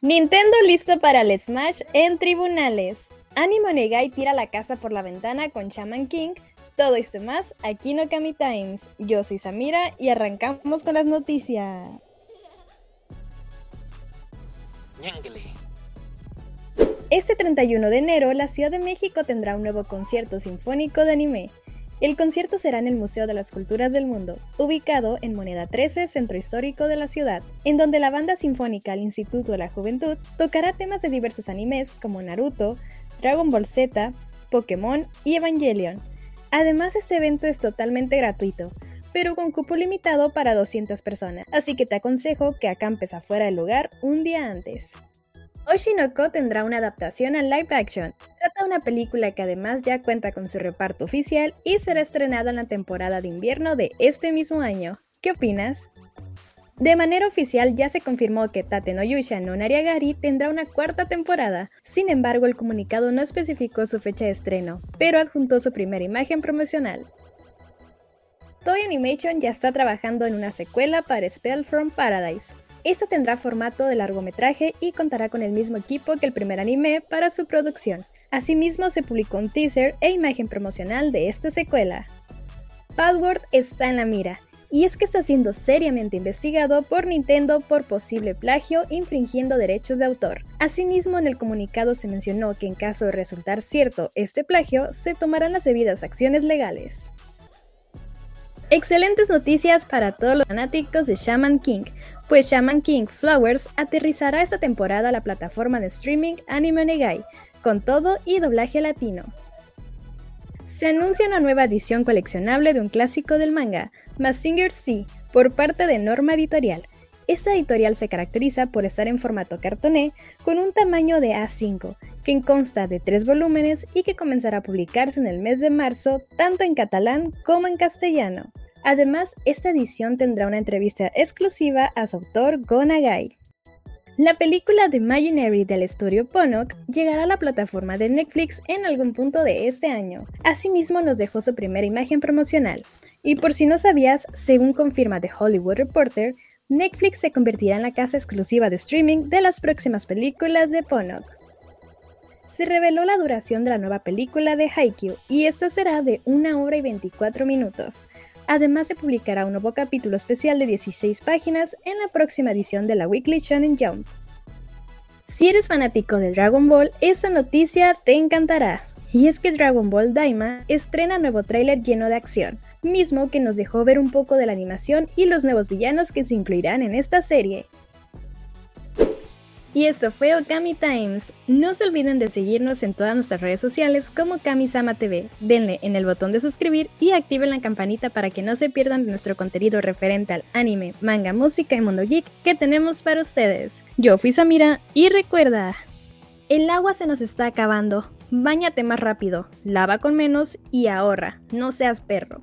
Nintendo listo para el Smash en tribunales. Animo Negai tira la casa por la ventana con Shaman King. Todo esto más aquí en Okami Times. Yo soy Samira y arrancamos con las noticias. Este 31 de enero, la Ciudad de México tendrá un nuevo concierto sinfónico de anime. El concierto será en el Museo de las Culturas del Mundo, ubicado en Moneda 13, centro histórico de la ciudad, en donde la banda sinfónica al Instituto de la Juventud tocará temas de diversos animes como Naruto, Dragon Ball Z, Pokémon y Evangelion. Además, este evento es totalmente gratuito, pero con cupo limitado para 200 personas, así que te aconsejo que acampes afuera del lugar un día antes. Oshinoko tendrá una adaptación al live action. Una película que además ya cuenta con su reparto oficial y será estrenada en la temporada de invierno de este mismo año. ¿Qué opinas? De manera oficial ya se confirmó que Tate no Yusha no Nariagari tendrá una cuarta temporada, sin embargo el comunicado no especificó su fecha de estreno, pero adjuntó su primera imagen promocional. Toy Animation ya está trabajando en una secuela para Spell from Paradise. Esta tendrá formato de largometraje y contará con el mismo equipo que el primer anime para su producción. Asimismo, se publicó un teaser e imagen promocional de esta secuela. Password está en la mira, y es que está siendo seriamente investigado por Nintendo por posible plagio infringiendo derechos de autor. Asimismo, en el comunicado se mencionó que en caso de resultar cierto este plagio, se tomarán las debidas acciones legales. Excelentes noticias para todos los fanáticos de Shaman King, pues Shaman King Flowers aterrizará esta temporada a la plataforma de streaming Anime Negai, con todo y doblaje latino. Se anuncia una nueva edición coleccionable de un clásico del manga, Massinger C, por parte de Norma Editorial. Esta editorial se caracteriza por estar en formato cartoné con un tamaño de A5, que consta de tres volúmenes y que comenzará a publicarse en el mes de marzo tanto en catalán como en castellano. Además, esta edición tendrá una entrevista exclusiva a su autor Go Nagai. La película de Imaginary del estudio Ponok llegará a la plataforma de Netflix en algún punto de este año. Asimismo nos dejó su primera imagen promocional. Y por si no sabías, según confirma The Hollywood Reporter, Netflix se convertirá en la casa exclusiva de streaming de las próximas películas de Ponok. Se reveló la duración de la nueva película de Haikyuu y esta será de 1 hora y 24 minutos. Además se publicará un nuevo capítulo especial de 16 páginas en la próxima edición de la Weekly Shonen Jump. Si eres fanático de Dragon Ball, esta noticia te encantará. Y es que Dragon Ball Daima estrena nuevo tráiler lleno de acción, mismo que nos dejó ver un poco de la animación y los nuevos villanos que se incluirán en esta serie. Y esto fue Okami Times. No se olviden de seguirnos en todas nuestras redes sociales como Kamisama TV. Denle en el botón de suscribir y activen la campanita para que no se pierdan nuestro contenido referente al anime, manga, música y mundo geek que tenemos para ustedes. Yo fui Samira y recuerda, el agua se nos está acabando. Báñate más rápido, lava con menos y ahorra. No seas perro.